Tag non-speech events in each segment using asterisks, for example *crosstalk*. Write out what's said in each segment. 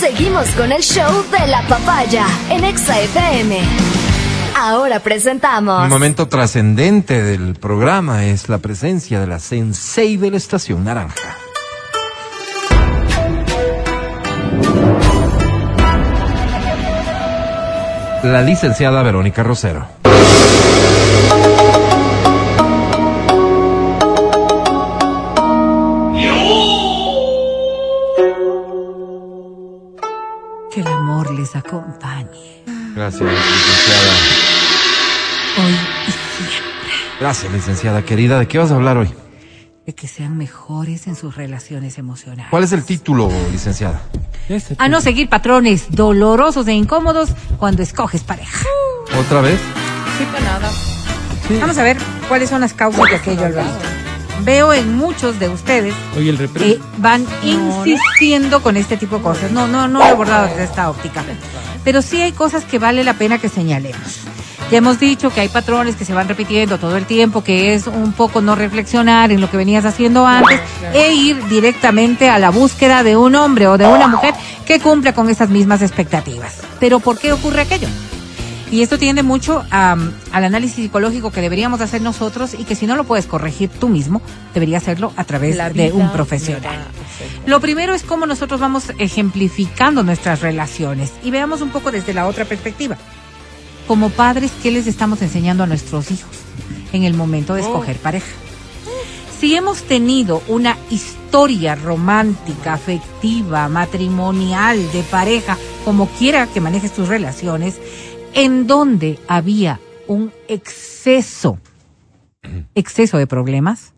Seguimos con el show de la papaya en Exa FM. Ahora presentamos. Un momento trascendente del programa es la presencia de la sensei de la estación naranja. La licenciada Verónica Rosero. Amor les acompañe. Gracias, licenciada. Hoy y siempre. Gracias, licenciada querida. ¿De qué vas a hablar hoy? De que sean mejores en sus relaciones emocionales. ¿Cuál es el título, licenciada? A no seguir patrones dolorosos e incómodos cuando escoges pareja. ¿Otra vez? Sí, para nada. Vamos a ver cuáles son las causas de aquello, Alvarito. Veo en muchos de ustedes Oye, el repre... que van insistiendo con este tipo de cosas. No, no, no lo he abordado desde esta óptica. Pero sí hay cosas que vale la pena que señalemos. Ya hemos dicho que hay patrones que se van repitiendo todo el tiempo, que es un poco no reflexionar en lo que venías haciendo antes e ir directamente a la búsqueda de un hombre o de una mujer que cumpla con esas mismas expectativas. Pero ¿por qué ocurre aquello? Y esto tiende mucho a, al análisis psicológico que deberíamos hacer nosotros y que si no lo puedes corregir tú mismo, deberías hacerlo a través de un profesional. Lo primero es cómo nosotros vamos ejemplificando nuestras relaciones y veamos un poco desde la otra perspectiva. Como padres, ¿qué les estamos enseñando a nuestros hijos en el momento de escoger pareja? Si hemos tenido una historia romántica, afectiva, matrimonial, de pareja, como quiera que manejes tus relaciones, en donde había un exceso, exceso de problemas,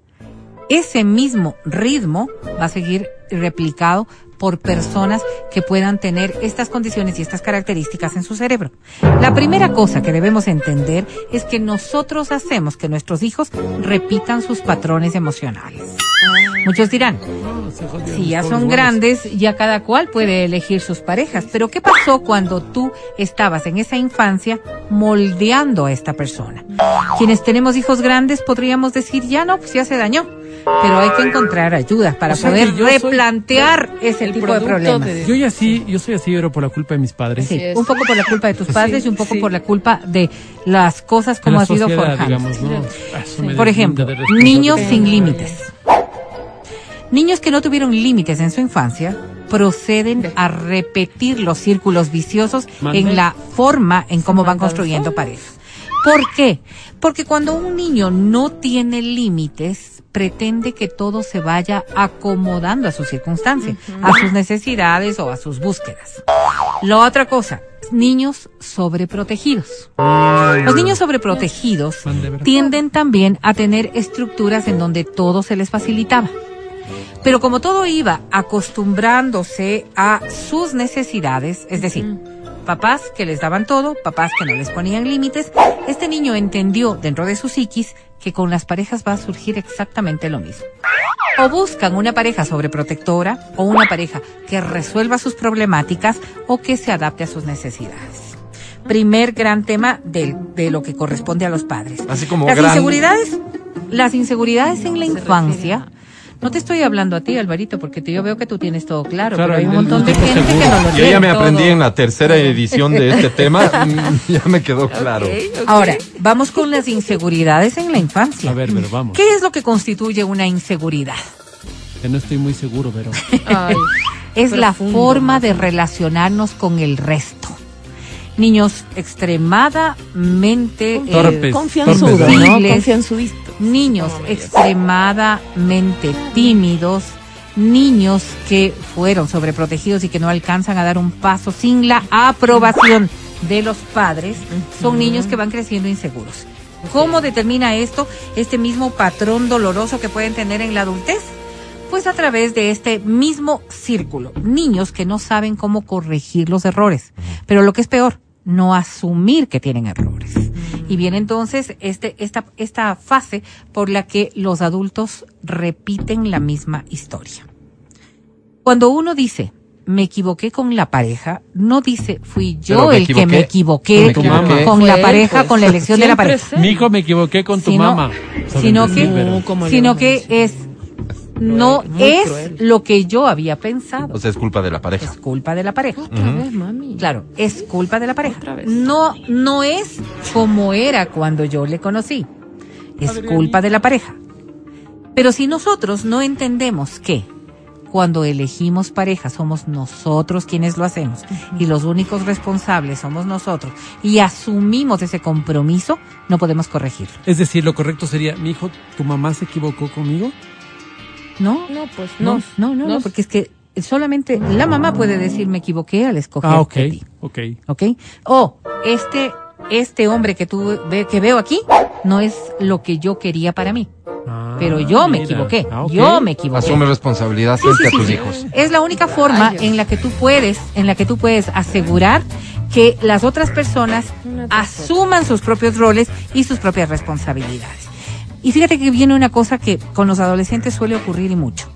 ese mismo ritmo va a seguir replicado por personas que puedan tener estas condiciones y estas características en su cerebro. La primera cosa que debemos entender es que nosotros hacemos que nuestros hijos repitan sus patrones emocionales. Muchos dirán, si ya son grandes, ya cada cual puede elegir sus parejas. Pero ¿qué pasó cuando tú estabas en esa infancia moldeando a esta persona? Quienes tenemos hijos grandes podríamos decir, ya no, pues ya se dañó. Pero hay que encontrar ayuda para O sea poder soy replantear ese el tipo de problemas. de- Yo ya sí, yo soy así, pero por la culpa de mis padres. Sí, un poco por la culpa de tus padres y un poco sí. por la culpa de las cosas como la has ido sociedad, forjando. digamos, ¿no? Ah, eso me Por ejemplo, niños sin límites. Niños que no tuvieron límites en su infancia proceden a repetir los círculos viciosos en la forma en cómo van construyendo parejas. ¿Por qué? Porque cuando un niño no tiene límites, pretende que todo se vaya acomodando a su circunstancia, a sus necesidades o a sus búsquedas. La otra cosa, niños sobreprotegidos. Los niños sobreprotegidos tienden también a tener estructuras en donde todo se les facilitaba. Pero como todo iba acostumbrándose a sus necesidades, es decir, papás que les daban todo, papás que no les ponían límites, este niño entendió dentro de su psiquis que con las parejas va a surgir exactamente lo mismo. O buscan una pareja sobreprotectora o una pareja que resuelva sus problemáticas o que se adapte a sus necesidades. Primer gran tema de, de lo que corresponde a los padres. Así como las gran- inseguridades, las inseguridades en la infancia. No te estoy hablando a ti, Alvarito, porque te- yo veo que tú tienes todo claro, Claro, pero hay un montón de gente seguro. que no lo Yo tiene ya me todo. aprendí en la tercera edición de este *laughs* tema, *laughs* ya me quedó claro. Ahora, vamos con las inseguridades en la infancia. A ver, pero vamos. ¿Qué es lo que constituye una inseguridad? Que no estoy muy seguro, pero. *laughs* Ay, Es la forma de relacionarnos con el resto. Niños extremadamente eh, Torpes. confianzudo, Torpes, ¿no? Torpes. Niños extremadamente tímidos, niños que fueron sobreprotegidos y que no alcanzan a dar un paso sin la aprobación de los padres, son niños que van creciendo inseguros. ¿Cómo determina esto este mismo patrón doloroso que pueden tener en la adultez? Pues a través de este mismo círculo. Niños que no saben cómo corregir los errores. Pero lo que es peor, no asumir que tienen errores. Y viene entonces este, esta, esta fase por la que los adultos repiten la misma historia. Cuando uno dice, me equivoqué con la pareja, no dice, fui yo el que me equivoqué equivoqué con la él, pareja, pues. con la elección de la pareja. Mi hijo me equivoqué con tu Sino- mamá. Sino decir, que- pero- ¿Cómo le sino que decir? Es no es cruel. lo que yo había pensado. O sea, es culpa de la Es pareja. culpa de la pareja. Otra vez, mami. Claro, es culpa de la pareja. Otra vez. No, no es como era cuando yo le conocí. Es culpa de la pareja. Pero si nosotros no entendemos que cuando elegimos pareja somos nosotros quienes lo hacemos y los únicos responsables somos nosotros y asumimos ese compromiso, no podemos corregirlo. Es decir, lo correcto sería, mi hijo, ¿tu mamá se equivocó conmigo? ¿No? No, pues No, no. no, no, no, porque es que solamente la mamá puede decir me equivoqué al escoger Ah, ok, a ti. ok. ¿ok? O este, este hombre que tú ve, que veo aquí no es lo que yo quería para mí, Ah, pero yo me equivoqué, Ah, yo me equivoqué. Asume responsabilidad Sí, frente sí, a sí, tus sí. hijos. Es la única forma en la que tú puedes, en la que tú puedes asegurar que las otras personas asuman sus propios roles y sus propias responsabilidades. Y fíjate que viene una cosa que con los adolescentes suele ocurrir y mucho.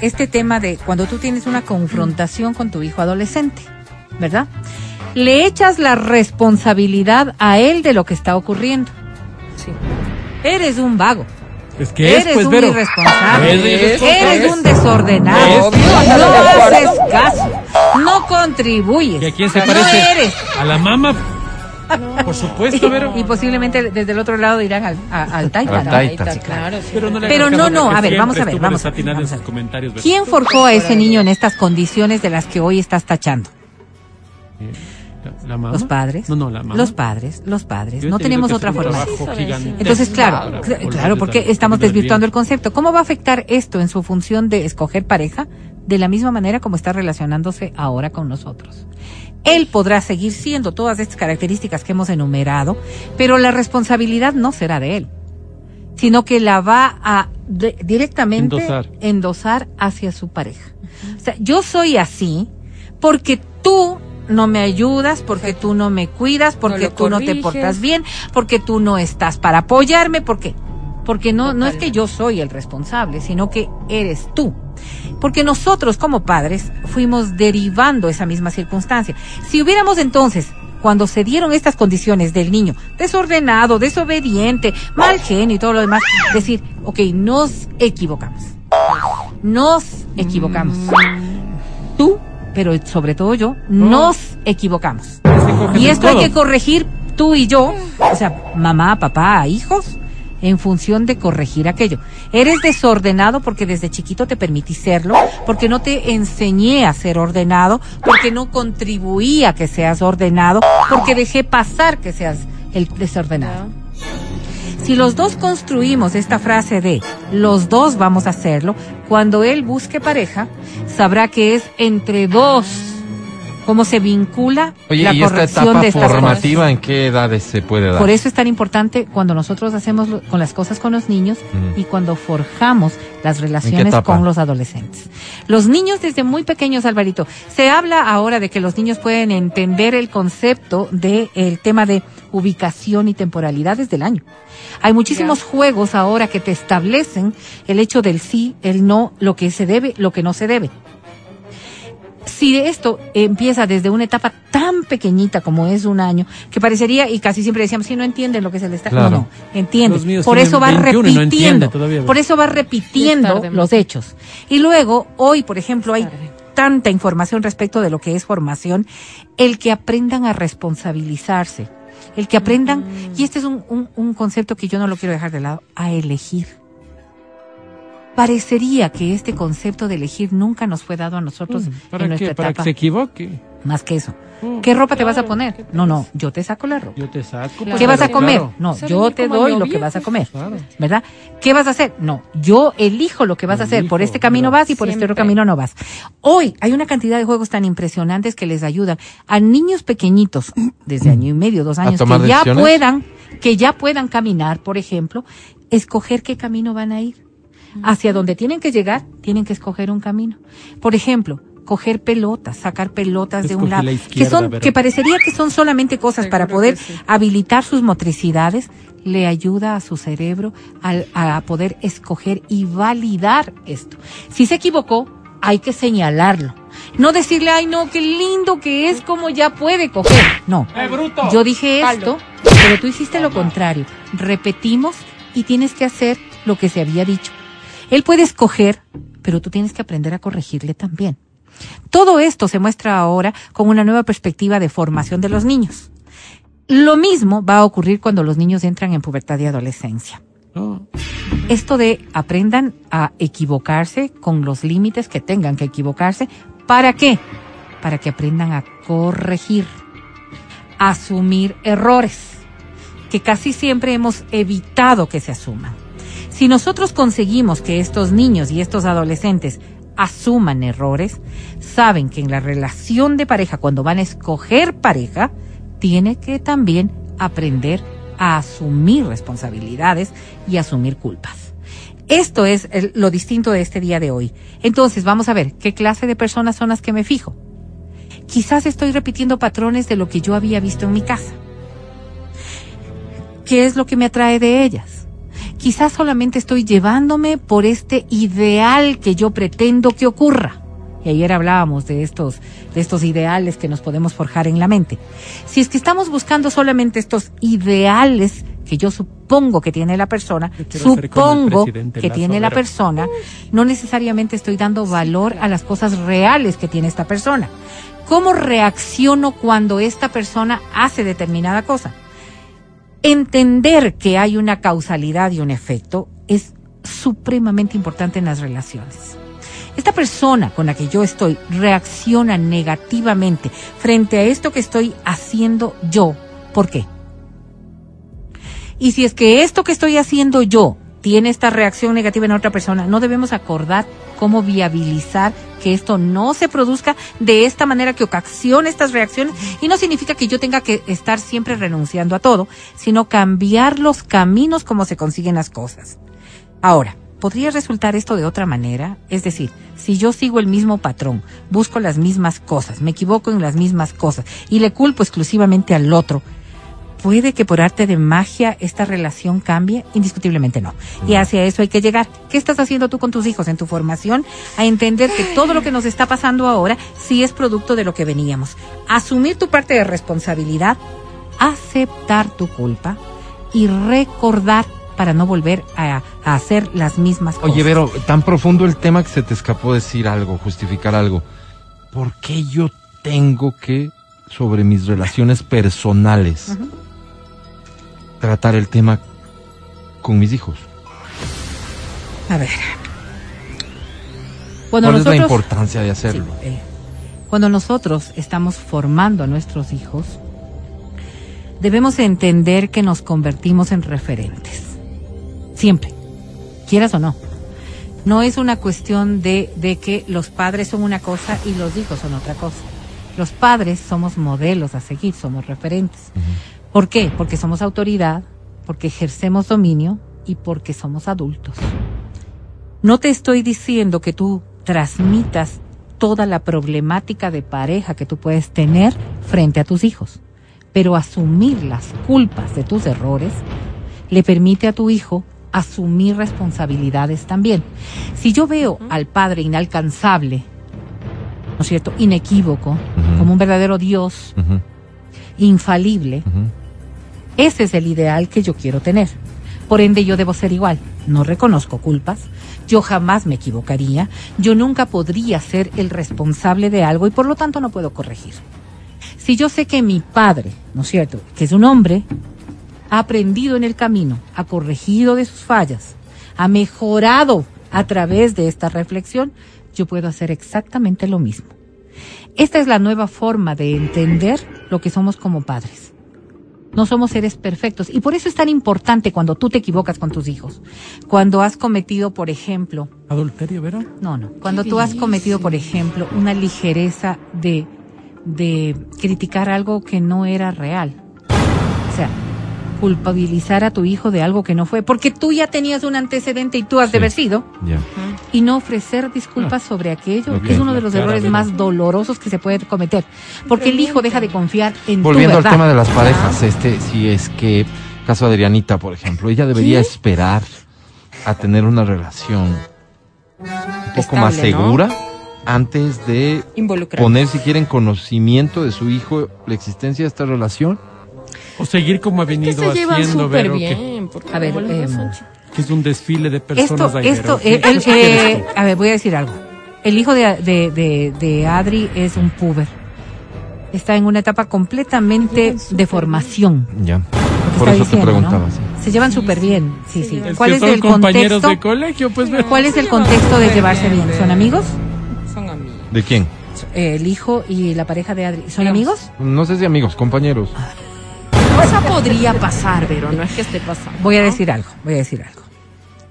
Este tema de cuando tú tienes una confrontación con tu hijo adolescente, ¿verdad? Le echas la responsabilidad a él de lo que está ocurriendo. Sí. Eres un vago. Es que es, Eres pues, un irresponsable. Es irresponsable. Eres un desordenado. Es. No haces caso. No contribuyes. ¿Y a quién se no parece? eres. A la mamá. Por supuesto, Vero. Y posiblemente desde el otro lado dirán al, a- al Taita, Al ¿no? Taita. Claro. sí. Pero no, le Pero no, no, a ver, vamos a ver, vamos a ver, vamos a ver. comentarios. ¿Quién forjó a ese niño en estas condiciones de las que hoy estás tachando? ¿La, la mamá? Los padres. No, no, la mamá. Los padres, los padres. Yo No tenemos otra forma. Entonces, claro, para claro, porque estamos desvirtuando el concepto. ¿Cómo va a afectar esto en su función de escoger pareja? De la misma manera como está relacionándose ahora con nosotros. Él podrá seguir siendo todas estas características que hemos enumerado, pero la responsabilidad no será de él, sino que la va a de- directamente Endosar. endosar hacia su pareja. O sea, yo soy así porque tú no me ayudas, porque tú no me cuidas, porque tú no te portas bien, porque tú no estás para apoyarme, porque porque no no es que yo soy el responsable, sino que eres tú. Porque nosotros como padres fuimos derivando esa misma circunstancia. Si hubiéramos entonces cuando se dieron estas condiciones del niño, desordenado, desobediente, mal genio y todo lo demás, decir, ok, nos equivocamos. Nos equivocamos. Tú, pero sobre todo yo, nos equivocamos. Y esto hay que corregir tú y yo, o sea, mamá, papá, hijos, en función de corregir aquello. Eres desordenado porque desde chiquito te permití serlo, porque no te enseñé a ser ordenado, porque no contribuí a que seas ordenado, porque dejé pasar que seas el desordenado. Si los dos construimos esta frase de los dos vamos a hacerlo, cuando él busque pareja, sabrá que es entre dos cómo se vincula Oye, la ¿y esta corrección etapa de estas cosas. formativa en qué edades se puede dar? Por eso es tan importante cuando nosotros hacemos lo- con las cosas con los niños Mm. y cuando forjamos las ¿En relaciones con los adolescentes. Los niños desde muy pequeños, Alvarito, se habla ahora de que los niños pueden entender el concepto del tema de ubicación y temporalidad desde el año. Hay muchísimos juegos ahora que te establecen el hecho del sí, el no, lo que se debe, lo que no se debe si esto empieza desde una etapa tan pequeñita como es un año, que parecería, y casi siempre decíamos, si no entienden lo que se le está... Claro. No, no, entiende. Por eso va 21 y no entiende repitiendo. todavía. por eso va repitiendo los hechos. Y luego, hoy, por ejemplo, hay tanta información respecto de lo que es formación, el que aprendan a responsabilizarse, el que aprendan, Mm. y este es un, un- un concepto que yo no lo quiero dejar de lado, a elegir. Parecería que este concepto de elegir nunca nos fue dado a nosotros Mm, ¿Para en nuestra qué? Para que etapa. se equivoque. Más que eso. Oh, ¿Qué ropa te vas a poner? ¿qué No, no, yo te saco la ropa. Yo te saco. Claro. ¿Qué vas a comer? claro. No, Ser yo te doy lo que vas a comer. Claro. ¿Verdad? ¿Qué vas a hacer? No, yo elijo lo que vas a hacer. Por este camino vas y por este otro camino no vas. Hoy hay una cantidad de juegos tan impresionantes que les ayudan a niños pequeñitos, *clears throat* desde año y medio, dos años, que ya puedan, que ya puedan caminar, por ejemplo, escoger qué camino van a ir. Hacia donde tienen que llegar, tienen que escoger un camino. Por ejemplo, coger pelotas, sacar pelotas de un lado, la que son, que parecería que son solamente cosas para poder sí. habilitar sus motricidades, le ayuda a su cerebro al- a, poder escoger y validar esto. Si se equivocó, hay que señalarlo. No decirle, ay no, qué lindo que es, como ya puede coger. No. Yo dije esto, pero tú hiciste lo contrario. Repetimos y tienes que hacer lo que se había dicho. Él puede escoger, pero tú tienes que aprender a corregirle también. Todo esto se muestra ahora con una nueva perspectiva de formación de los niños. Lo mismo va a ocurrir cuando los niños entran en pubertad y adolescencia. No. Esto de aprendan a equivocarse con los límites que tengan que equivocarse. ¿Para qué? Para que aprendan a corregir, a asumir errores, que casi siempre hemos evitado que se asuman. Si nosotros conseguimos que estos niños y estos adolescentes asuman errores, saben que en la relación de pareja, cuando van a escoger pareja, tiene que también aprender a asumir responsabilidades y asumir culpas. Esto es lo distinto de este día de hoy. Entonces, vamos a ver, ¿qué clase de personas son las que me fijo? Quizás estoy repitiendo patrones de lo que yo había visto en mi casa. ¿Qué es lo que me atrae de ellas? Quizás solamente estoy llevándome por este ideal que yo pretendo que ocurra. Y ayer hablábamos de estos, de estos ideales que nos podemos forjar en la mente. Si es que estamos buscando solamente estos ideales que yo supongo que tiene la persona, supongo que Lazo tiene la persona, no necesariamente estoy dando valor a las cosas reales que tiene esta persona. ¿Cómo reacciono cuando esta persona hace determinada cosa? Entender que hay una causalidad y un efecto es supremamente importante en las relaciones. Esta persona con la que yo estoy reacciona negativamente frente a esto que estoy haciendo yo. ¿Por qué? Y si es que esto que estoy haciendo yo tiene esta reacción negativa en otra persona, no debemos acordar cómo viabilizar que esto no se produzca de esta manera que ocasione estas reacciones y no significa que yo tenga que estar siempre renunciando a todo, sino cambiar los caminos como se consiguen las cosas. Ahora, ¿podría resultar esto de otra manera? Es decir, si yo sigo el mismo patrón, busco las mismas cosas, me equivoco en las mismas cosas y le culpo exclusivamente al otro, ¿Puede que por arte de magia esta relación cambie? Indiscutiblemente no. Y hacia eso hay que llegar. ¿Qué estás haciendo tú con tus hijos en tu formación? A entender que todo lo que nos está pasando ahora sí es producto de lo que veníamos. Asumir tu parte de responsabilidad, aceptar tu culpa y recordar para no volver a, a hacer las mismas cosas. Oye, Vero, tan profundo el tema que se te escapó decir algo, justificar algo. ¿Por qué yo tengo que, sobre mis relaciones personales, tratar el tema con mis hijos? A ver. Cuando ¿Cuál es la nosotros- importancia de hacerlo? Sí, eh, cuando nosotros estamos formando a nuestros hijos, debemos entender que nos convertimos en referentes. Siempre, quieras o no. No es una cuestión de, de que los padres son una cosa y los hijos son otra cosa. Los padres somos modelos a seguir, somos referentes. ¿Por qué? Porque somos autoridad, porque ejercemos dominio y porque somos adultos. No te estoy diciendo que tú transmitas toda la problemática de pareja que tú puedes tener frente a tus hijos, pero asumir las culpas de tus errores le permite a tu hijo asumir responsabilidades también. Si yo veo al padre inalcanzable, ¿no es cierto?, inequívoco, como un verdadero Dios, Ujú, infalible, ujú. Ese es el ideal que yo quiero tener. Por ende, yo debo ser igual. No reconozco culpas. Yo jamás me equivocaría. Yo nunca podría ser el responsable de algo y por lo tanto no puedo corregir. Si yo sé que mi padre, ¿no es cierto?, que es un hombre, ha aprendido en el camino, ha corregido de sus fallas, ha mejorado a través de esta reflexión, yo puedo hacer exactamente lo mismo. Esta es la nueva forma de entender lo que somos como padres. No somos seres perfectos y por eso es tan importante cuando tú te equivocas con tus hijos. Cuando has cometido, por ejemplo, ¿Adulterio, Vero? no, no, cuando tú has cometido, por ejemplo, una ligereza de, de criticar algo que no era real. O sea, culpabilizar a tu hijo de algo que no fue, porque tú ya tenías un antecedente y tú has de haber sido, Ya. Y no ofrecer disculpas sobre aquello, que es uno de los errores más dolorosos que se puede cometer, porque el hijo deja de confiar en Volviendo tu al tema de las parejas, este, si es que, caso de Adrianita, por ejemplo, ella debería esperar a tener una relación un poco más segura antes de Involucrar. poner, si quieren, conocimiento de su hijo la existencia de esta relación. O seguir como ha que venido se haciendo, que- bien. A ver, son que es un desfile de Esto, personas esto, eh, el- eh, a ver, voy a decir algo. El hijo de, de, de, de Adri es un puber. Está en una etapa completamente de formación. Ya. Por eso te preguntaba. ¿no? sí. Se llevan súper bien. Sí, sí. Es ¿Cuál que es son el compañeros contexto? de colegio, pues. ¿Cuál es el contexto de llevarse bien? ¿Son amigos? Son amigos. ¿De quién? El hijo y la pareja de Adri. ¿Son amigos? No sé si amigos, compañeros. Cosa podría pasar, pero no es que esté pasando. Voy a decir algo, voy a decir algo.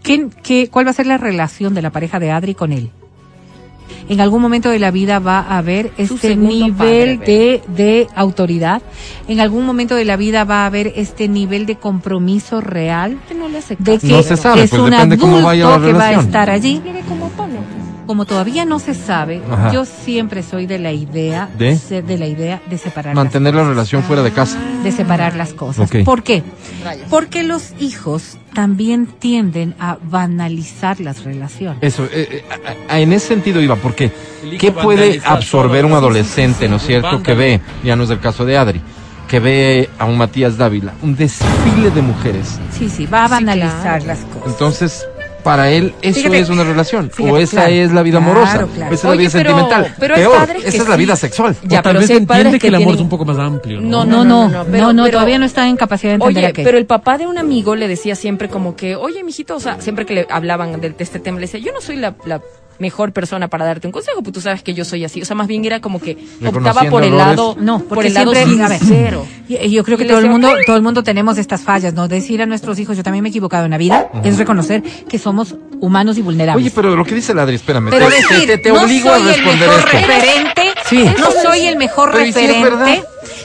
¿Qué, qué, cuál va a ser la relación de la pareja de Adri con él? En algún momento de la vida va a haber este nivel padre, de, de autoridad. En algún momento de la vida va a haber este nivel de compromiso real Que no le hace de caso. que No se sabe, es pues, un depende adulto cómo vaya la que va a estar allí. Mire como palo. Como todavía no se sabe, Ajá. yo siempre soy de la idea ¿De? se- de la idea de separar Mantener las la relación fuera de casa. de separar las cosas. ¿Por qué? Porque los hijos también tienden a banalizar las relaciones. Eso, eh, eh, en ese sentido iba, porque ¿qué puede absorber un adolescente, ¿no es cierto? Que ve, ya no es el caso de Adri, que ve a un Matías Dávila, un desfile de mujeres. Sí, sí, va a Sí, banalizar claro. las cosas. Entonces, para él, eso Fíjate, es una relación. fíjate, o esa claro, es la vida claro, amorosa. claro. O esa es la vida sentimental. pero Peor, esa es la sí. vida sexual. Ya, o tal pero vez entiende que, que el amor tienen- es un poco más amplio. No, No, no, no, no, pero- no, pero- todavía no está en capacidad de entender Oye, pero el papá de un amigo le decía siempre como que, oye, mijito, o sea, siempre que le hablaban de, de este tema, le decía, yo no soy la, la mejor persona para darte un consejo, pues tú sabes que yo soy así. O sea, más bien era como que optaba por el lado. No, por porque el lado siempre- a ver, sincero. Y- y Yo creo que Y todo el mundo, todo el mundo tenemos estas fallas, ¿no? Decir a nuestros hijos, yo también me he equivocado en la vida, es reconocer que somos humanos y vulnerables. Oye, pero lo que dice la Adri, espérame. Pero te, decir, te- te no obligo a soy el responder mejor esto. referente, Sí. no soy el mejor Pero ¿y si es referente.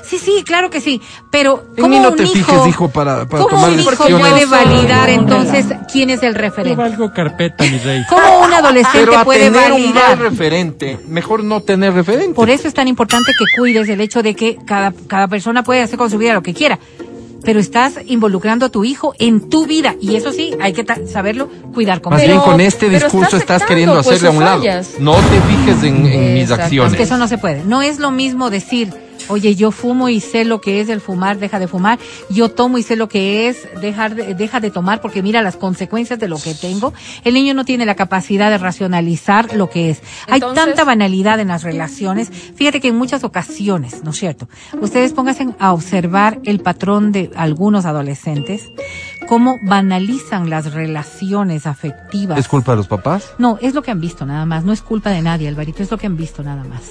Sí, sí, claro que sí. Pero En ¿cómo mí no un te hijo, fijes, hijo, para, para ¿cómo tomar un hijo puede validar entonces quién es el Yo referente? valgo carpeta, mi rey. ¿Cómo un adolescente Pero a puede tener un mal validar? referente, mejor no tener referente. Por eso es tan importante que cuides el hecho de que cada, cada persona puede hacer con su vida lo que quiera. Pero estás involucrando a tu hijo en tu vida. Y eso sí, hay que saberlo cuidar con Más bien con este discurso está estás queriendo pues, hacerle a un lado. No te fijes en, en mis acciones. Es que eso no se puede. No es lo mismo decir, oye, yo fumo y sé lo que es el fumar, deja de fumar. Yo tomo y sé lo que es dejar de, deja de tomar porque mira las consecuencias de lo que tengo. El niño no tiene la capacidad de racionalizar lo que es. Hay tanta banalidad en las relaciones. Fíjate que en muchas ocasiones, ¿no es cierto? Ustedes pónganse a observar el patrón de algunos adolescentes, cómo banalizan las relaciones afectivas. ¿Es culpa de los papás? No, es lo que han visto nada más. No es culpa de nadie, Alvarito. Es lo que han visto nada más.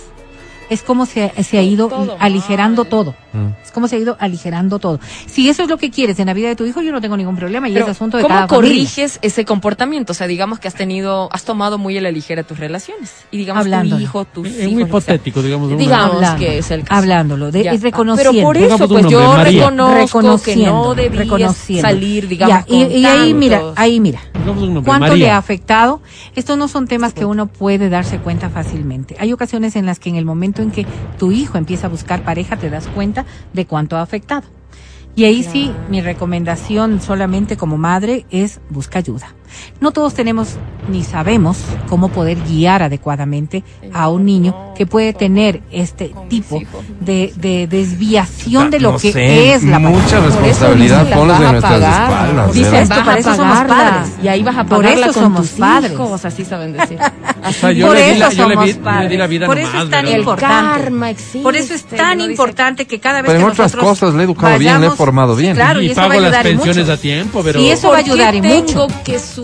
Es como se, se ha ido Todo aligerando mal. todo. Mm. Es como se ha ido aligerando todo. Si eso es lo que quieres en la vida de tu hijo, yo no tengo ningún problema y Pero, es asunto de ¿Cómo cada familia. corriges ese comportamiento? O sea, digamos que has tenido, has tomado muy a la ligera tus relaciones. Y digamos Hablándolo. tu hijo, tus Es hijos. muy hipotético, digamos. una- Digamos Hablando, que es el caso. hablándolo, de, es reconociendo. Pero por eso, pues yo nombre, reconozco que no debías reconociendo. salir, digamos, Ya, y, con y ahí tantos. mira, ahí mira. Digamos un nombre, ¿Cuánto María. le ha afectado? Estos no son temas que uno puede darse cuenta fácilmente. Hay ocasiones en las que en el momento en que tu hijo empieza a buscar pareja te das cuenta de cuánto ha afectado. Y ahí sí, mi recomendación solamente como madre es busca ayuda. No todos tenemos ni sabemos cómo poder guiar adecuadamente a un niño que puede tener este tipo de, de desviación de lo No que sé, es la Mucha responsabilidad vas a nuestras pagar. espaldas. ¿verdad? esto, para eso somos padres. Y ahí vas a Por pagarla eso con somos tus padres. hijos, así saben decir. O sea, yo Por le di eso la, yo le somos vi- yo le di padres. la vida Por eso nomás, es tan importante. karma existe, Por eso es tan dice- importante que cada vez Pero en que otras cosas le he educado bien, le he formado bien. Claro, y, y eso va a pago las pensiones mucho. a tiempo, pero... Y eso va a ¿Por ayudar y mucho.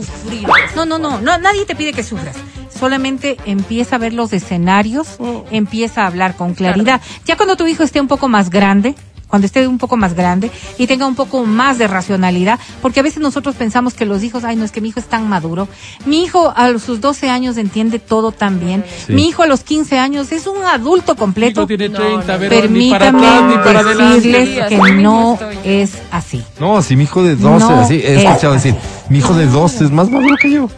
Sufrir? No, no, no, no, nadie te pide que sufras. Solamente empieza a ver los escenarios, Oh. empieza a hablar con claridad. Ya cuando tu hijo esté un poco más grande, cuando esté un poco más grande y tenga un poco más de racionalidad, porque a veces nosotros pensamos que los hijos, ay, no es que mi hijo es tan maduro. Mi hijo a sus 12 años entiende todo tan bien. Sí. Mi hijo a los 15 años es un adulto completo. Hijo tiene No, 30, no, pero ni para Permítame atrás ni para adelante. decirles Sí, que no es así. No, si mi hijo de 12, No así, he es escuchado así. Mi hijo de 12 es más maduro que yo.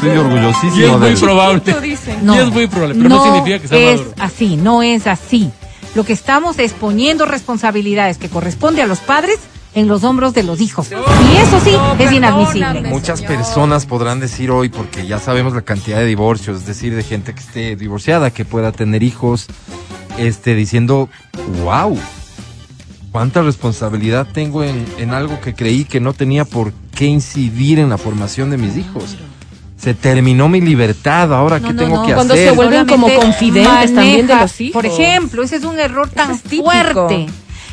Soy Y es orgullosísimo de muy él. probable. Dicen. No, Y es muy probable, pero no, significa que sea es maduro. así, no es así. Lo que estamos es poniendo responsabilidades que corresponde a los padres en los hombros de los hijos. Y eso sí no, es inadmisible. Muchas señor. personas podrán decir hoy, porque ya sabemos la cantidad de divorcios, es decir, de gente que esté divorciada, que pueda tener hijos, este, diciendo, wow, cuánta responsabilidad tengo en, en algo que creí que no tenía por incidir en la formación de mis hijos. Se terminó mi libertad, ahora No, qué no, tengo no. que Cuando hacer. se vuelven como confidentes también de los hijos. Por ejemplo, ese es un error tan es fuerte.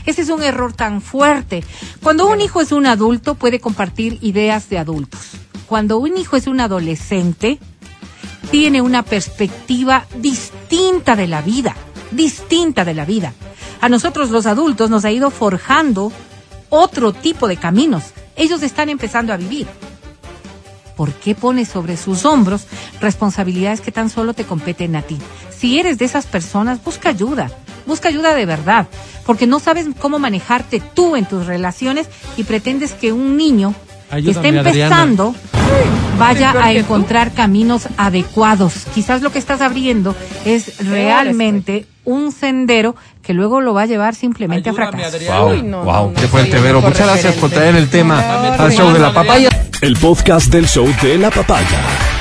Ese es un error tan fuerte. Cuando un hijo es un adulto, puede compartir ideas de adultos. Cuando un hijo es un adolescente, tiene una perspectiva distinta de la vida, distinta de la vida. A nosotros los adultos nos ha ido forjando otro tipo de caminos. Ellos están empezando a vivir. ¿Por qué pones sobre sus hombros responsabilidades que tan solo te competen a ti? Si eres de esas personas, busca ayuda, busca ayuda de verdad, porque no sabes cómo manejarte tú en tus relaciones y pretendes que un niño que Adriana. empezando vaya a tú. encontrar caminos adecuados. Quizás lo que estás abriendo es realmente un sendero que luego lo va a llevar simplemente a. Adriana. Wow, Uy, no, wow, no, no, qué fuerte, soy el Vero. mejor Muchas gracias por traer el tema al show de la papaya. El podcast del show de la papaya.